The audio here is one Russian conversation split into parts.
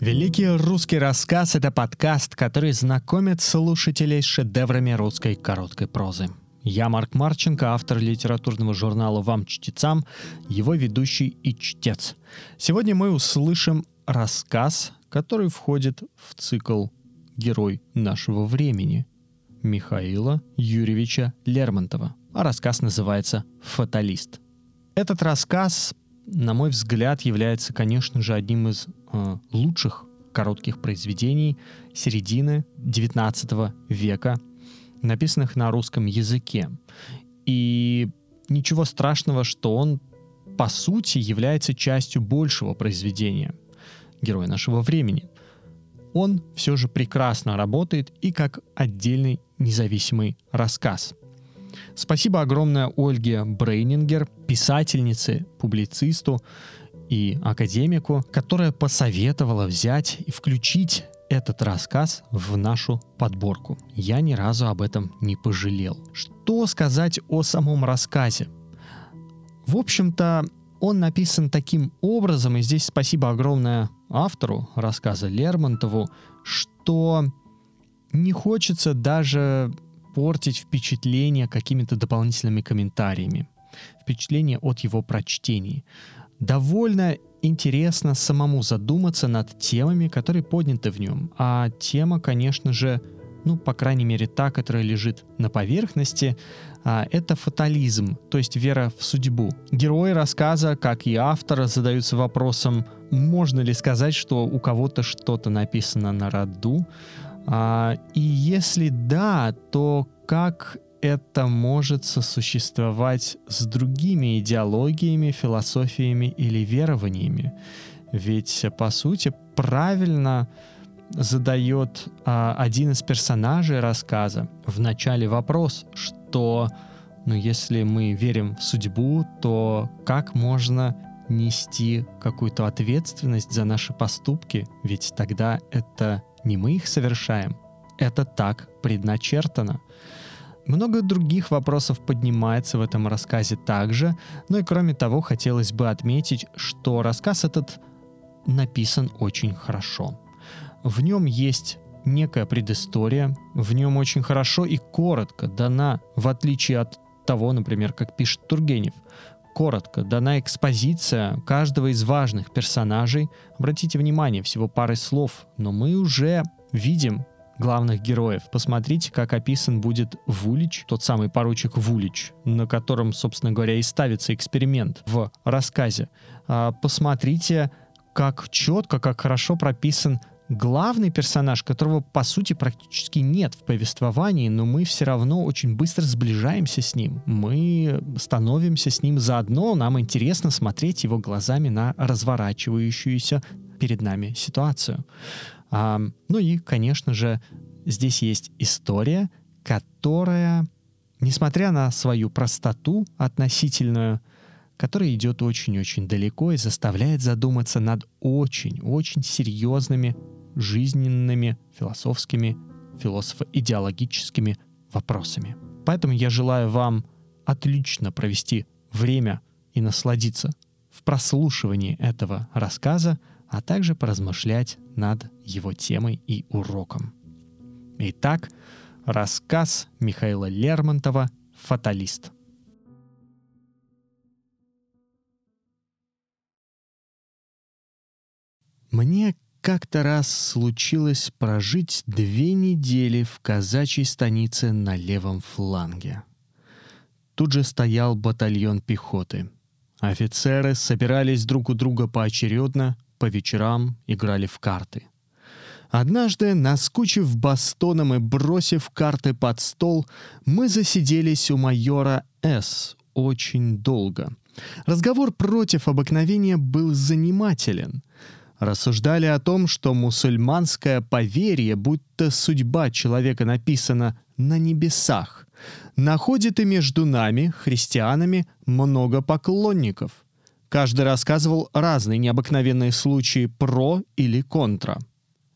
Великий русский рассказ — это подкаст, который знакомит слушателей с шедеврами русской короткой прозы. Я Марк Марченко, автор литературного журнала «Вам, чтецам», его ведущий и чтец. Сегодня мы услышим рассказ, который входит в цикл «Герой нашего времени» Михаила Юрьевича Лермонтова. А рассказ называется «Фаталист». Этот рассказ, на мой взгляд, является, конечно же, одним из э, лучших коротких произведений середины XIX века, написанных на русском языке. И ничего страшного, что он по сути является частью большего произведения «Герой нашего времени». Он все же прекрасно работает и как отдельный независимый рассказ. Спасибо огромное Ольге Брейнингер, писательнице, публицисту и академику, которая посоветовала взять и включить этот рассказ в нашу подборку. Я ни разу об этом не пожалел. Что сказать о самом рассказе? В общем-то, он написан таким образом, и здесь спасибо огромное автору рассказа Лермонтову, что не хочется даже портить впечатление какими-то дополнительными комментариями. Впечатление от его прочтений. Довольно интересно самому задуматься над темами, которые подняты в нем. А тема, конечно же, ну, по крайней мере, та, которая лежит на поверхности, а, это фатализм, то есть вера в судьбу. Герои рассказа, как и автор, задаются вопросом, можно ли сказать, что у кого-то что-то написано на роду, а, и если да, то как это может сосуществовать с другими идеологиями, философиями или верованиями? Ведь, по сути, правильно задает а, один из персонажей рассказа в начале вопрос, что ну, если мы верим в судьбу, то как можно нести какую-то ответственность за наши поступки? Ведь тогда это не мы их совершаем, это так предначертано. Много других вопросов поднимается в этом рассказе также, но и кроме того хотелось бы отметить, что рассказ этот написан очень хорошо. В нем есть некая предыстория, в нем очень хорошо и коротко дана, в отличие от того, например, как пишет Тургенев, коротко дана экспозиция каждого из важных персонажей. Обратите внимание, всего пары слов, но мы уже видим главных героев. Посмотрите, как описан будет Вулич, тот самый поручик Вулич, на котором, собственно говоря, и ставится эксперимент в рассказе. А, посмотрите, как четко, как хорошо прописан главный персонаж, которого по сути практически нет в повествовании, но мы все равно очень быстро сближаемся с ним. Мы становимся с ним заодно, нам интересно смотреть его глазами на разворачивающуюся перед нами ситуацию. А, ну и, конечно же, здесь есть история, которая, несмотря на свою простоту относительную, которая идет очень-очень далеко и заставляет задуматься над очень-очень серьезными жизненными, философскими, философо-идеологическими вопросами. Поэтому я желаю вам отлично провести время и насладиться в прослушивании этого рассказа, а также поразмышлять над его темой и уроком. Итак, рассказ Михаила Лермонтова «Фаталист». Мне как-то раз случилось прожить две недели в казачьей станице на левом фланге. Тут же стоял батальон пехоты. Офицеры собирались друг у друга поочередно, по вечерам играли в карты. Однажды, наскучив бастоном и бросив карты под стол, мы засиделись у майора С. очень долго. Разговор против обыкновения был занимателен — рассуждали о том, что мусульманское поверье, будто судьба человека написана на небесах, находит и между нами, христианами, много поклонников. Каждый рассказывал разные необыкновенные случаи про или контра.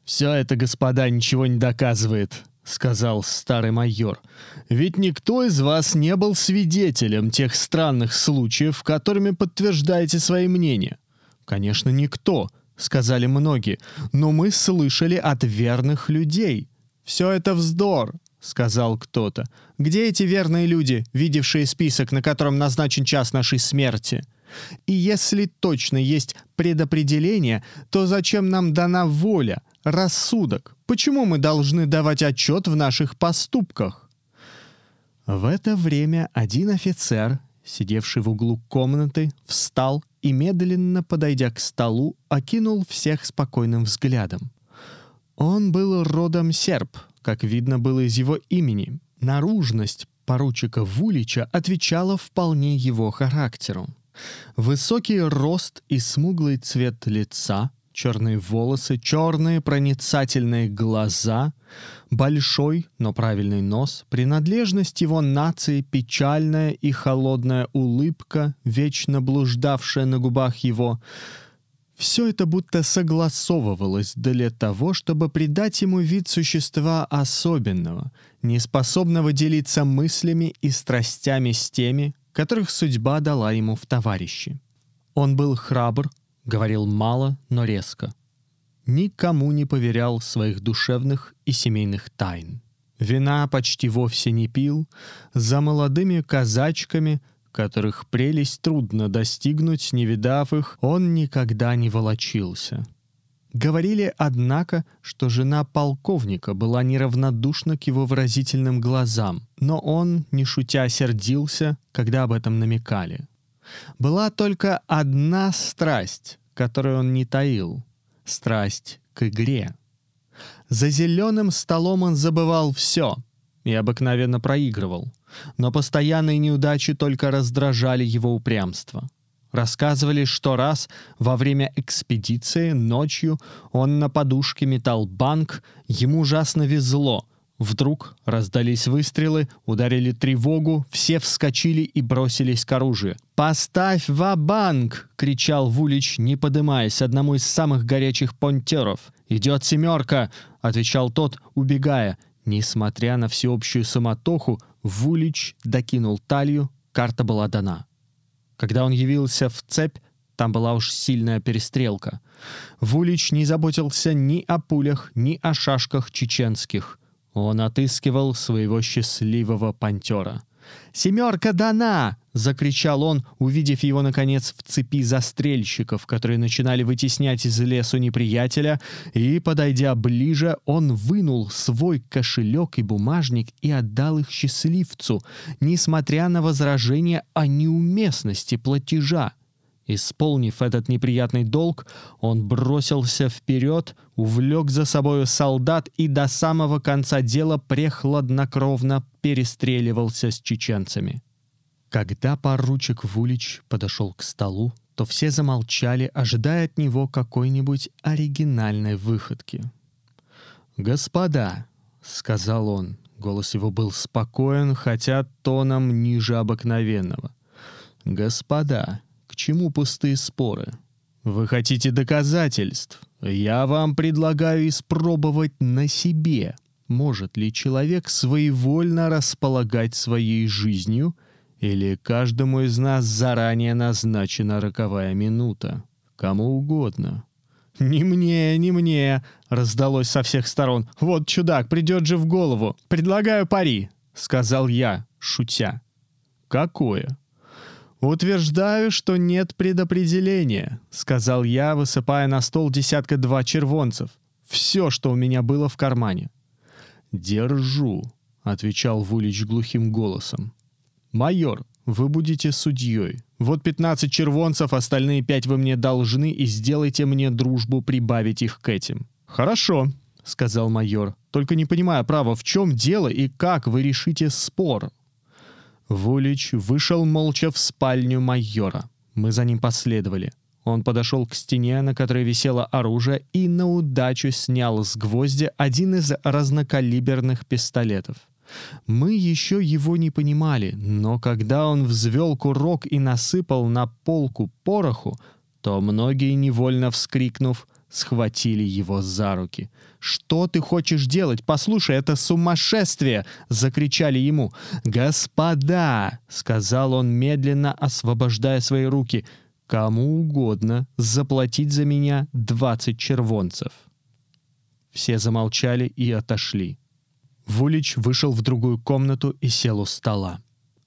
«Все это, господа, ничего не доказывает», — сказал старый майор. «Ведь никто из вас не был свидетелем тех странных случаев, которыми подтверждаете свои мнения». «Конечно, никто», — сказали многие, — «но мы слышали от верных людей». «Все это вздор», — сказал кто-то. «Где эти верные люди, видевшие список, на котором назначен час нашей смерти?» И если точно есть предопределение, то зачем нам дана воля, рассудок? Почему мы должны давать отчет в наших поступках? В это время один офицер, сидевший в углу комнаты, встал и, медленно подойдя к столу, окинул всех спокойным взглядом. Он был родом серб, как видно было из его имени. Наружность поручика Вулича отвечала вполне его характеру. Высокий рост и смуглый цвет лица, черные волосы, черные проницательные глаза, большой, но правильный нос, принадлежность его нации, печальная и холодная улыбка, вечно блуждавшая на губах его — все это будто согласовывалось для того, чтобы придать ему вид существа особенного, неспособного делиться мыслями и страстями с теми, которых судьба дала ему в товарищи. Он был храбр, говорил мало, но резко. Никому не поверял своих душевных и семейных тайн. Вина почти вовсе не пил, за молодыми казачками, которых прелесть трудно достигнуть, не видав их, он никогда не волочился. Говорили, однако, что жена полковника была неравнодушна к его выразительным глазам, но он, не шутя, сердился, когда об этом намекали. Была только одна страсть, которую он не таил — страсть к игре. За зеленым столом он забывал все и обыкновенно проигрывал, но постоянные неудачи только раздражали его упрямство — Рассказывали, что раз во время экспедиции ночью он на подушке метал банк, ему ужасно везло. Вдруг раздались выстрелы, ударили тревогу, все вскочили и бросились к оружию. «Поставь ва-банк!» — кричал Вулич, не подымаясь, одному из самых горячих понтеров. «Идет семерка!» — отвечал тот, убегая. Несмотря на всеобщую самотоху, Вулич докинул талию, карта была дана. Когда он явился в цепь, там была уж сильная перестрелка. Вулич не заботился ни о пулях, ни о шашках чеченских. Он отыскивал своего счастливого пантера — «Семерка дана!» — закричал он, увидев его, наконец, в цепи застрельщиков, которые начинали вытеснять из лесу неприятеля, и, подойдя ближе, он вынул свой кошелек и бумажник и отдал их счастливцу, несмотря на возражение о неуместности платежа. Исполнив этот неприятный долг, он бросился вперед, увлек за собою солдат и до самого конца дела прехладнокровно перестреливался с чеченцами. Когда поручик Вулич подошел к столу, то все замолчали, ожидая от него какой-нибудь оригинальной выходки. «Господа», — сказал он, голос его был спокоен, хотя тоном ниже обыкновенного. «Господа, к чему пустые споры? Вы хотите доказательств? Я вам предлагаю испробовать на себе. Может ли человек своевольно располагать своей жизнью, или каждому из нас заранее назначена роковая минута? Кому угодно. «Не мне, не мне!» — раздалось со всех сторон. «Вот чудак, придет же в голову! Предлагаю пари!» — сказал я, шутя. «Какое?» «Утверждаю, что нет предопределения», — сказал я, высыпая на стол десятка два червонцев. Все, что у меня было в кармане. «Держу», — отвечал Вулич глухим голосом. «Майор, вы будете судьей. Вот пятнадцать червонцев, остальные пять вы мне должны, и сделайте мне дружбу прибавить их к этим». «Хорошо», — сказал майор. «Только не понимаю, право, в чем дело и как вы решите спор?» Вулич вышел молча в спальню майора. Мы за ним последовали. Он подошел к стене, на которой висело оружие, и на удачу снял с гвоздя один из разнокалиберных пистолетов. Мы еще его не понимали, но когда он взвел курок и насыпал на полку пороху, то многие, невольно вскрикнув, схватили его за руки. «Что ты хочешь делать? Послушай, это сумасшествие!» — закричали ему. «Господа!» — сказал он, медленно освобождая свои руки. кому угодно заплатить за меня 20 червонцев. Все замолчали и отошли. Вулич вышел в другую комнату и сел у стола.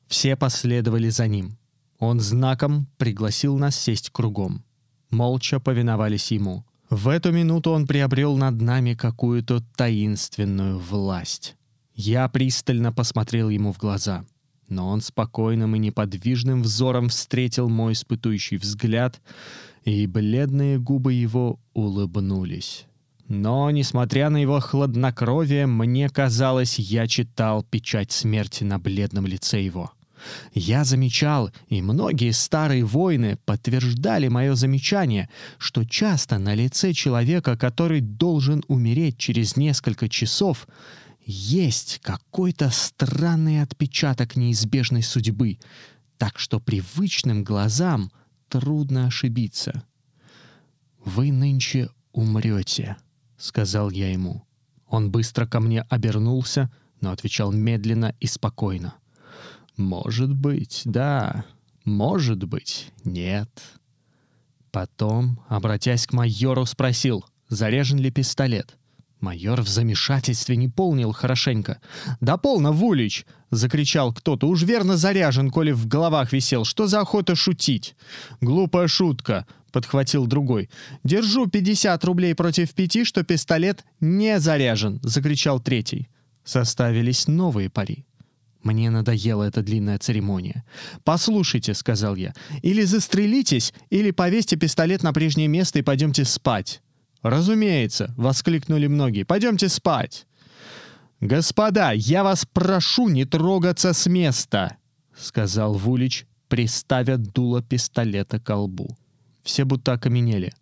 Все последовали за ним. Он знаком пригласил нас сесть кругом. Молча повиновались ему. В эту минуту он приобрел над нами какую-то таинственную власть. Я пристально посмотрел ему в глаза, но он спокойным и неподвижным взором встретил мой испытующий взгляд, и бледные губы его улыбнулись. Но, несмотря на его хладнокровие, мне казалось, я читал печать смерти на бледном лице его. Я замечал, и многие старые воины подтверждали мое замечание, что часто на лице человека, который должен умереть через несколько часов, есть какой-то странный отпечаток неизбежной судьбы, так что привычным глазам трудно ошибиться. «Вы нынче умрете», — сказал я ему. Он быстро ко мне обернулся, но отвечал медленно и спокойно. «Может быть, да. Может быть, нет». Потом, обратясь к майору, спросил, заряжен ли пистолет. Майор в замешательстве не полнил хорошенько. «Да полно, Вулич!» — закричал кто-то. «Уж верно заряжен, коли в головах висел. Что за охота шутить?» «Глупая шутка!» — подхватил другой. «Держу 50 рублей против пяти, что пистолет не заряжен!» — закричал третий. Составились новые пари. Мне надоела эта длинная церемония. «Послушайте», — сказал я, — «или застрелитесь, или повесьте пистолет на прежнее место и пойдемте спать». «Разумеется!» — воскликнули многие. «Пойдемте спать!» «Господа, я вас прошу не трогаться с места!» — сказал Вулич, приставя дуло пистолета к лбу. Все будто окаменели.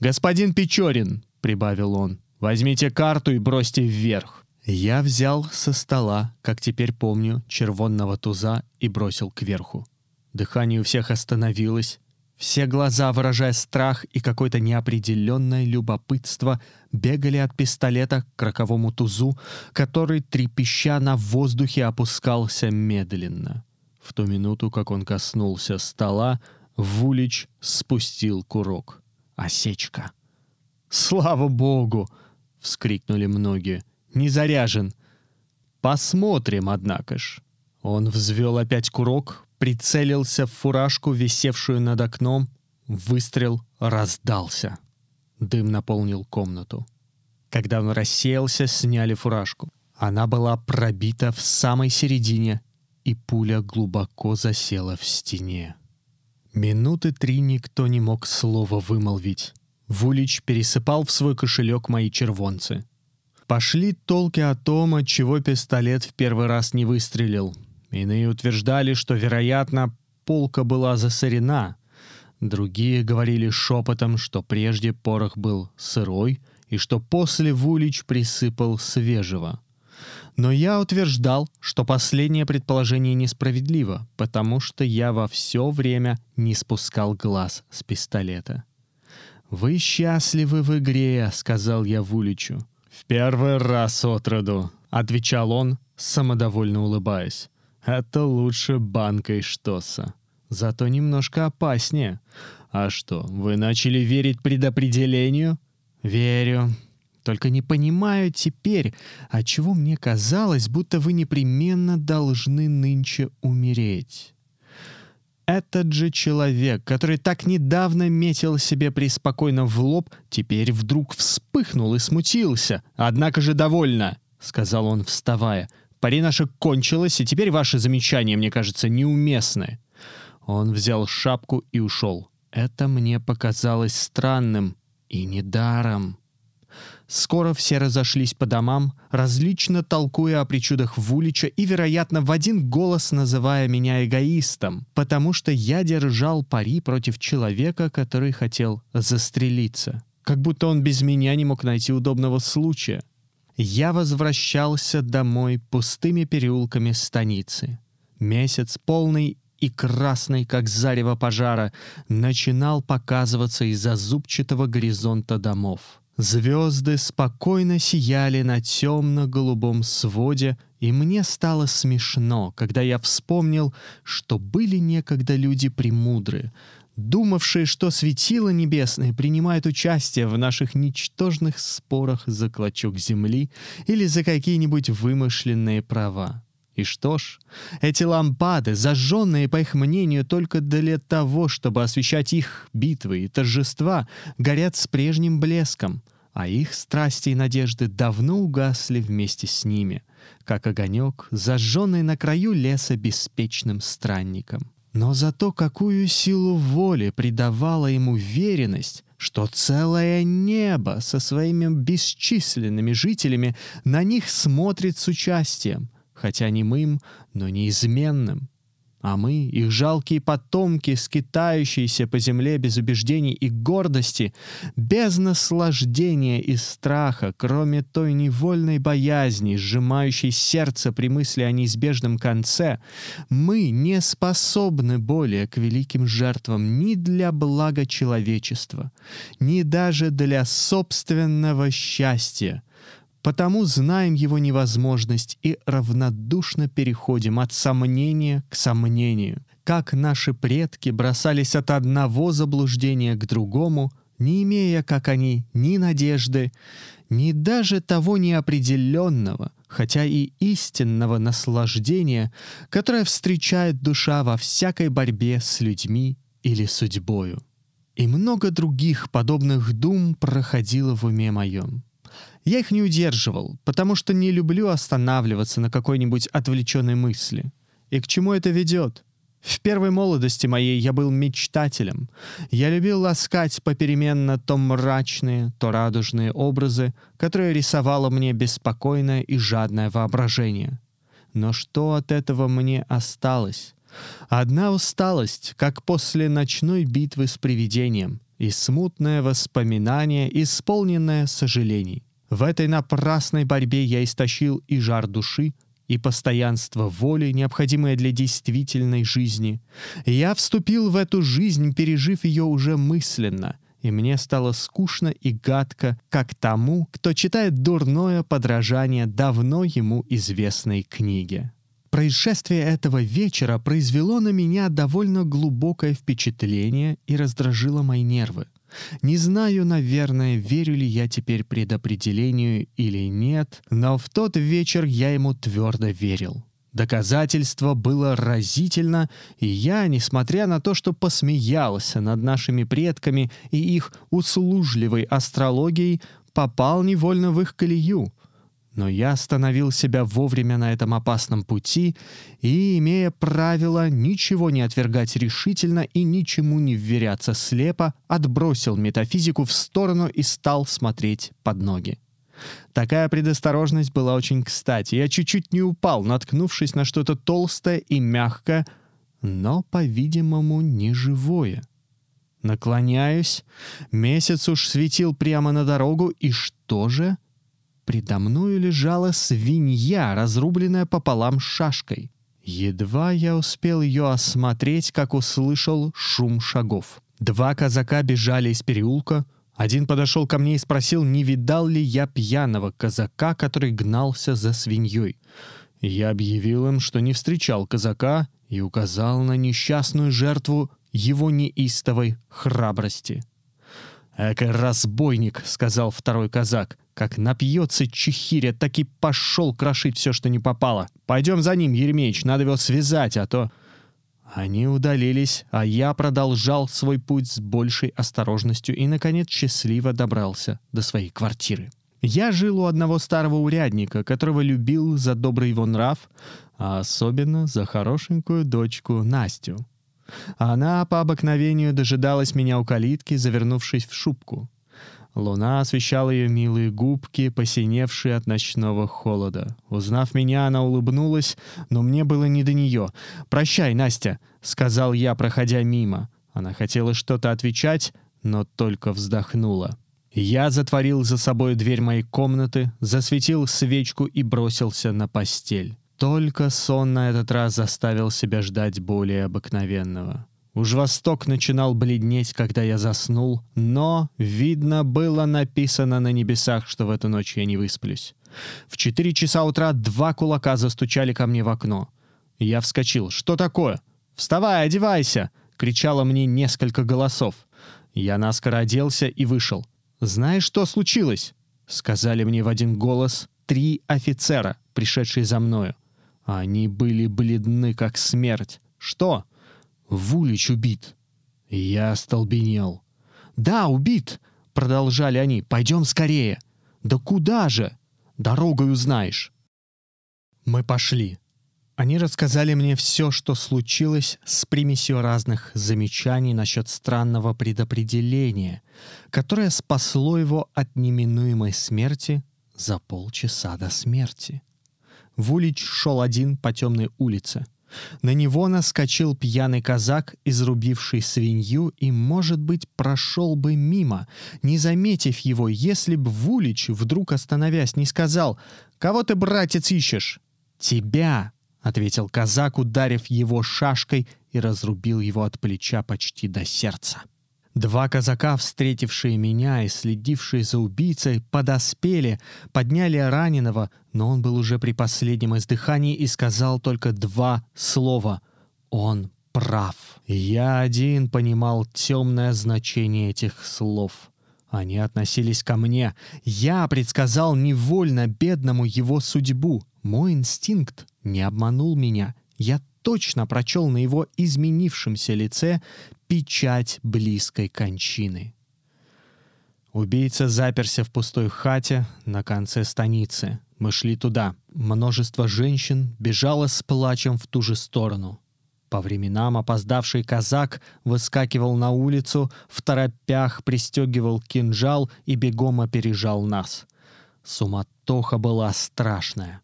«Господин Печорин!» — прибавил он. «Возьмите карту и бросьте вверх!» Я взял со стола, как теперь помню, червонного туза и бросил кверху. Дыхание у всех остановилось, все глаза, выражая страх и какое-то неопределенное любопытство, бегали от пистолета к роковому тузу, который, трепеща на воздухе, опускался медленно. В ту минуту, как он коснулся стола, Вулич спустил курок. Осечка. «Слава богу!» — вскрикнули многие. «Не заряжен!» «Посмотрим, однако ж». Он взвел опять курок, прицелился в фуражку, висевшую над окном. Выстрел раздался. Дым наполнил комнату. Когда он рассеялся, сняли фуражку. Она была пробита в самой середине, и пуля глубоко засела в стене. Минуты три никто не мог слова вымолвить. Вулич пересыпал в свой кошелек мои червонцы. Пошли толки о том, от чего пистолет в первый раз не выстрелил. Иные утверждали, что, вероятно, полка была засорена. Другие говорили шепотом, что прежде порох был сырой и что после Вулич присыпал свежего. Но я утверждал, что последнее предположение несправедливо, потому что я во все время не спускал глаз с пистолета. «Вы счастливы в игре», — сказал я Вуличу. «В первый раз от роду», — отвечал он, самодовольно улыбаясь. Это лучше банка и штоса. Зато немножко опаснее. А что, вы начали верить предопределению? Верю. Только не понимаю теперь, отчего мне казалось, будто вы непременно должны нынче умереть. Этот же человек, который так недавно метил себе преспокойно в лоб, теперь вдруг вспыхнул и смутился. «Однако же довольно», — сказал он, вставая. Пари наша кончилась, и теперь ваши замечания, мне кажется, неуместны». Он взял шапку и ушел. Это мне показалось странным и недаром. Скоро все разошлись по домам, различно толкуя о причудах Вулича и, вероятно, в один голос называя меня эгоистом, потому что я держал пари против человека, который хотел застрелиться. Как будто он без меня не мог найти удобного случая я возвращался домой пустыми переулками станицы. Месяц полный и красный, как зарево пожара, начинал показываться из-за зубчатого горизонта домов. Звезды спокойно сияли на темно-голубом своде, и мне стало смешно, когда я вспомнил, что были некогда люди премудры, думавшие, что светила небесные принимают участие в наших ничтожных спорах за клочок земли или за какие-нибудь вымышленные права. И что ж, эти лампады, зажженные, по их мнению, только для того, чтобы освещать их битвы и торжества, горят с прежним блеском, а их страсти и надежды давно угасли вместе с ними, как огонек, зажженный на краю леса беспечным странником. Но зато какую силу воли придавала ему уверенность, что целое небо со своими бесчисленными жителями на них смотрит с участием — хотя немым, но неизменным. А мы, их жалкие потомки, скитающиеся по земле без убеждений и гордости, без наслаждения и страха, кроме той невольной боязни, сжимающей сердце при мысли о неизбежном конце, мы не способны более к великим жертвам ни для блага человечества, ни даже для собственного счастья — Потому знаем его невозможность и равнодушно переходим от сомнения к сомнению. Как наши предки бросались от одного заблуждения к другому, не имея, как они, ни надежды, ни даже того неопределенного, хотя и истинного наслаждения, которое встречает душа во всякой борьбе с людьми или судьбою. И много других подобных дум проходило в уме моем. Я их не удерживал, потому что не люблю останавливаться на какой-нибудь отвлеченной мысли. И к чему это ведет? В первой молодости моей я был мечтателем. Я любил ласкать попеременно то мрачные, то радужные образы, которые рисовало мне беспокойное и жадное воображение. Но что от этого мне осталось? Одна усталость, как после ночной битвы с привидением, и смутное воспоминание, исполненное сожалений. В этой напрасной борьбе я истощил и жар души, и постоянство воли, необходимое для действительной жизни. Я вступил в эту жизнь, пережив ее уже мысленно, и мне стало скучно и гадко, как тому, кто читает дурное подражание давно ему известной книге. Происшествие этого вечера произвело на меня довольно глубокое впечатление и раздражило мои нервы. Не знаю, наверное, верю ли я теперь предопределению или нет, но в тот вечер я ему твердо верил. Доказательство было разительно, и я, несмотря на то, что посмеялся над нашими предками и их услужливой астрологией, попал невольно в их колею — но я остановил себя вовремя на этом опасном пути и, имея правило ничего не отвергать решительно и ничему не вверяться слепо, отбросил метафизику в сторону и стал смотреть под ноги. Такая предосторожность была очень кстати. Я чуть-чуть не упал, наткнувшись на что-то толстое и мягкое, но, по-видимому, не живое. Наклоняюсь. Месяц уж светил прямо на дорогу, и что же — Предо мною лежала свинья, разрубленная пополам шашкой. Едва я успел ее осмотреть, как услышал шум шагов. Два казака бежали из переулка. Один подошел ко мне и спросил, не видал ли я пьяного казака, который гнался за свиньей. Я объявил им, что не встречал казака, и указал на несчастную жертву его неистовой храбрости. «Эка разбойник», — сказал второй казак. Как напьется чехиря, так и пошел крошить все, что не попало. Пойдем за ним, Еремеич, надо его связать, а то... Они удалились, а я продолжал свой путь с большей осторожностью и, наконец, счастливо добрался до своей квартиры. Я жил у одного старого урядника, которого любил за добрый его нрав, а особенно за хорошенькую дочку Настю. Она по обыкновению дожидалась меня у калитки, завернувшись в шубку. Луна освещала ее милые губки, посиневшие от ночного холода. Узнав меня, она улыбнулась, но мне было не до нее. «Прощай, Настя», — сказал я, проходя мимо. Она хотела что-то отвечать, но только вздохнула. Я затворил за собой дверь моей комнаты, засветил свечку и бросился на постель. Только сон на этот раз заставил себя ждать более обыкновенного. Уж восток начинал бледнеть, когда я заснул, но, видно, было написано на небесах, что в эту ночь я не высплюсь. В четыре часа утра два кулака застучали ко мне в окно. Я вскочил. «Что такое?» «Вставай, одевайся!» — кричало мне несколько голосов. Я наскоро оделся и вышел. «Знаешь, что случилось?» — сказали мне в один голос три офицера, пришедшие за мною. Они были бледны, как смерть. «Что?» «Вулич убит». Я остолбенел. «Да, убит!» — продолжали они. «Пойдем скорее!» «Да куда же?» «Дорогой узнаешь». Мы пошли. Они рассказали мне все, что случилось с примесью разных замечаний насчет странного предопределения, которое спасло его от неминуемой смерти за полчаса до смерти. Вулич шел один по темной улице. На него наскочил пьяный казак, изрубивший свинью, и, может быть, прошел бы мимо, не заметив его, если б Вулич, вдруг остановясь, не сказал «Кого ты, братец, ищешь?» «Тебя!» — ответил казак, ударив его шашкой и разрубил его от плеча почти до сердца. Два казака, встретившие меня и следившие за убийцей, подоспели, подняли раненого, но он был уже при последнем издыхании и сказал только два слова «Он прав». Я один понимал темное значение этих слов. Они относились ко мне. Я предсказал невольно бедному его судьбу. Мой инстинкт не обманул меня. Я точно прочел на его изменившемся лице печать близкой кончины. Убийца заперся в пустой хате на конце станицы. Мы шли туда. Множество женщин бежало с плачем в ту же сторону. По временам опоздавший казак выскакивал на улицу, в торопях пристегивал кинжал и бегом опережал нас. Суматоха была страшная.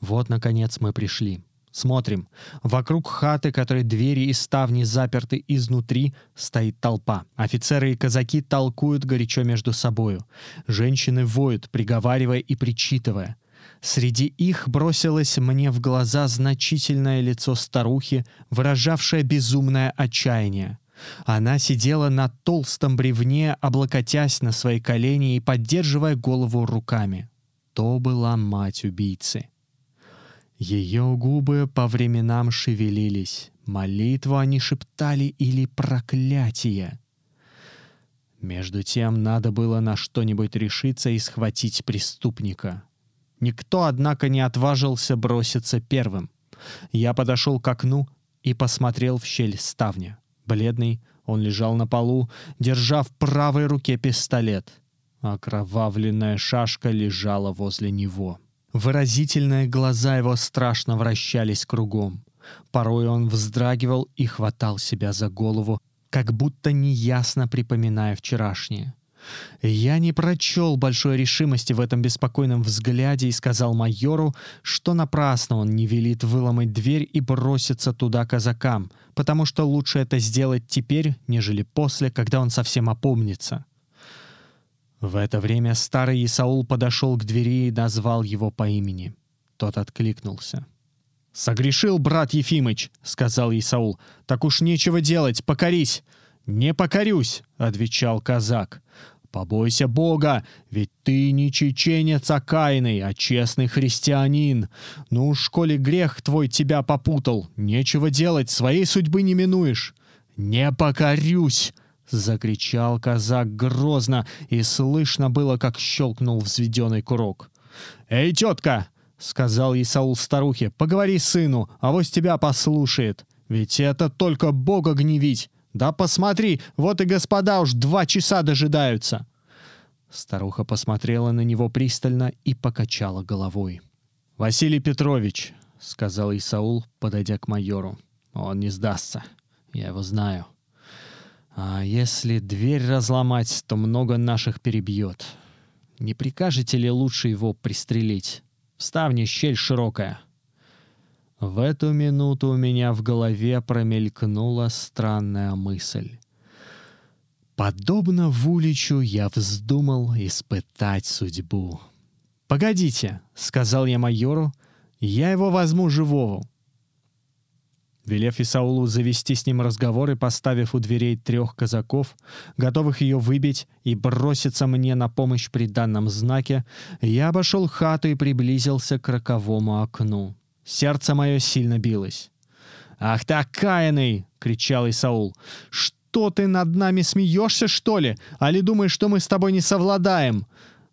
Вот, наконец, мы пришли. Смотрим. Вокруг хаты, которой двери и ставни заперты изнутри, стоит толпа. Офицеры и казаки толкуют горячо между собою. Женщины воют, приговаривая и причитывая. Среди их бросилось мне в глаза значительное лицо старухи, выражавшее безумное отчаяние. Она сидела на толстом бревне, облокотясь на свои колени и поддерживая голову руками. То была мать убийцы. Ее губы по временам шевелились. Молитву они шептали или проклятие. Между тем надо было на что-нибудь решиться и схватить преступника. Никто, однако, не отважился броситься первым. Я подошел к окну и посмотрел в щель ставня. Бледный, он лежал на полу, держа в правой руке пистолет. Окровавленная шашка лежала возле него. Выразительные глаза его страшно вращались кругом. Порой он вздрагивал и хватал себя за голову, как будто неясно припоминая вчерашнее. Я не прочел большой решимости в этом беспокойном взгляде и сказал майору, что напрасно он не велит выломать дверь и броситься туда казакам, потому что лучше это сделать теперь, нежели после, когда он совсем опомнится. В это время старый Исаул подошел к двери и назвал его по имени. Тот откликнулся. «Согрешил, брат Ефимыч», — сказал Исаул. «Так уж нечего делать, покорись». «Не покорюсь», — отвечал казак. «Побойся Бога, ведь ты не чеченец окаянный, а честный христианин. Ну уж, коли грех твой тебя попутал, нечего делать, своей судьбы не минуешь». «Не покорюсь», — закричал казак грозно, и слышно было, как щелкнул взведенный курок. «Эй, тетка!» — сказал Исаул старухе. «Поговори сыну, а вось тебя послушает. Ведь это только Бога гневить. Да посмотри, вот и господа уж два часа дожидаются». Старуха посмотрела на него пристально и покачала головой. «Василий Петрович», — сказал Исаул, подойдя к майору, — «он не сдастся. Я его знаю. А если дверь разломать, то много наших перебьет. Не прикажете ли лучше его пристрелить? В щель широкая. В эту минуту у меня в голове промелькнула странная мысль. Подобно Вуличу я вздумал испытать судьбу. «Погодите», — сказал я майору, — «я его возьму живого. Велев Исаулу завести с ним разговор и поставив у дверей трех казаков, готовых ее выбить и броситься мне на помощь при данном знаке, я обошел хату и приблизился к роковому окну. Сердце мое сильно билось. «Ах ты, окаянный!» — кричал Исаул. «Что ты над нами смеешься, что ли? Али думаешь, что мы с тобой не совладаем?»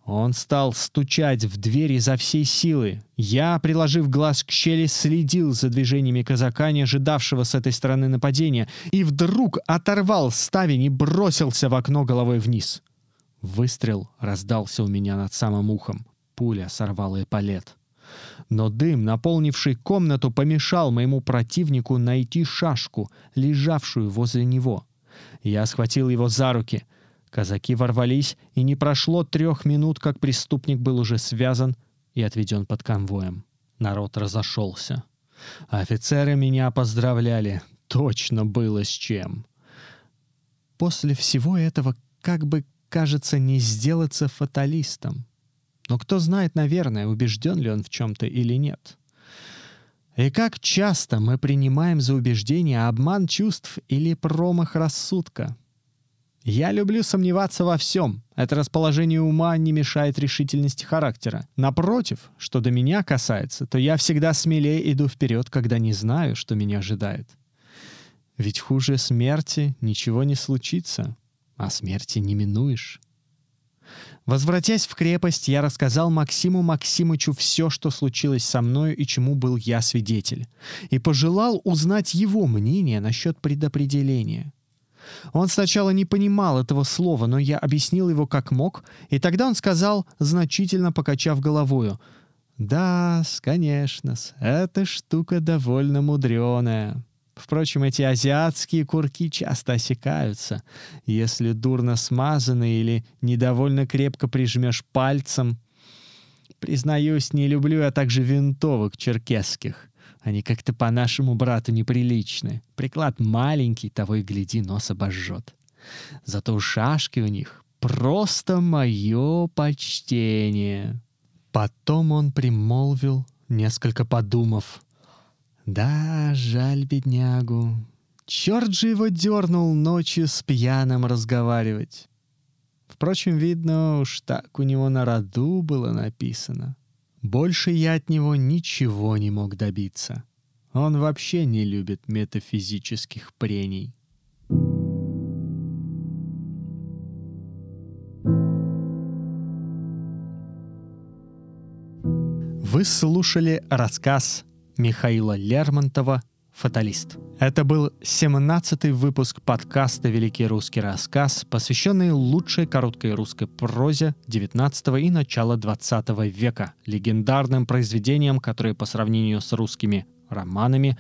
Он стал стучать в дверь изо всей силы. Я, приложив глаз к щели, следил за движениями казака, не ожидавшего с этой стороны нападения, и вдруг оторвал ставень и бросился в окно головой вниз. Выстрел раздался у меня над самым ухом. Пуля сорвала эполет. Но дым, наполнивший комнату, помешал моему противнику найти шашку, лежавшую возле него. Я схватил его за руки. Казаки ворвались, и не прошло трех минут, как преступник был уже связан и отведен под конвоем. Народ разошелся. Офицеры меня поздравляли. Точно было с чем. После всего этого как бы кажется не сделаться фаталистом. Но кто знает, наверное, убежден ли он в чем-то или нет. И как часто мы принимаем за убеждение обман чувств или промах рассудка. Я люблю сомневаться во всем. Это расположение ума не мешает решительности характера. Напротив, что до меня касается, то я всегда смелее иду вперед, когда не знаю, что меня ожидает. Ведь хуже смерти ничего не случится, а смерти не минуешь. Возвратясь в крепость, я рассказал Максиму Максимычу все, что случилось со мною и чему был я свидетель, и пожелал узнать его мнение насчет предопределения. Он сначала не понимал этого слова, но я объяснил его как мог, и тогда он сказал, значительно покачав головою, «Да, конечно, эта штука довольно мудреная. Впрочем, эти азиатские курки часто осекаются. Если дурно смазаны или недовольно крепко прижмешь пальцем. Признаюсь, не люблю я также винтовок черкесских. Они как-то по нашему брату неприличны. Приклад маленький, того и гляди, нос обожжет. Зато шашки у них просто мое почтение. Потом он примолвил, несколько подумав — да, жаль беднягу. Черт же его дернул ночью с пьяным разговаривать. Впрочем, видно, уж так у него на роду было написано. Больше я от него ничего не мог добиться. Он вообще не любит метафизических прений. Вы слушали рассказ Михаила Лермонтова «Фаталист». Это был 17-й выпуск подкаста «Великий русский рассказ», посвященный лучшей короткой русской прозе 19 и начала 20 века, легендарным произведениям, которые по сравнению с русскими романами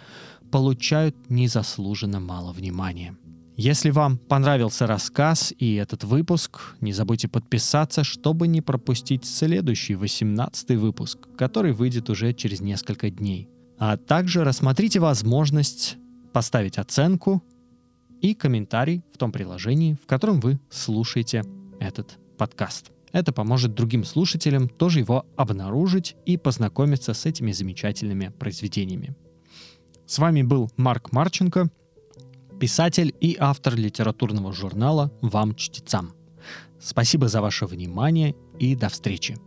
получают незаслуженно мало внимания. Если вам понравился рассказ и этот выпуск, не забудьте подписаться, чтобы не пропустить следующий 18 выпуск, который выйдет уже через несколько дней. А также рассмотрите возможность поставить оценку и комментарий в том приложении, в котором вы слушаете этот подкаст. Это поможет другим слушателям тоже его обнаружить и познакомиться с этими замечательными произведениями. С вами был Марк Марченко, писатель и автор литературного журнала «Вам чтецам». Спасибо за ваше внимание и до встречи.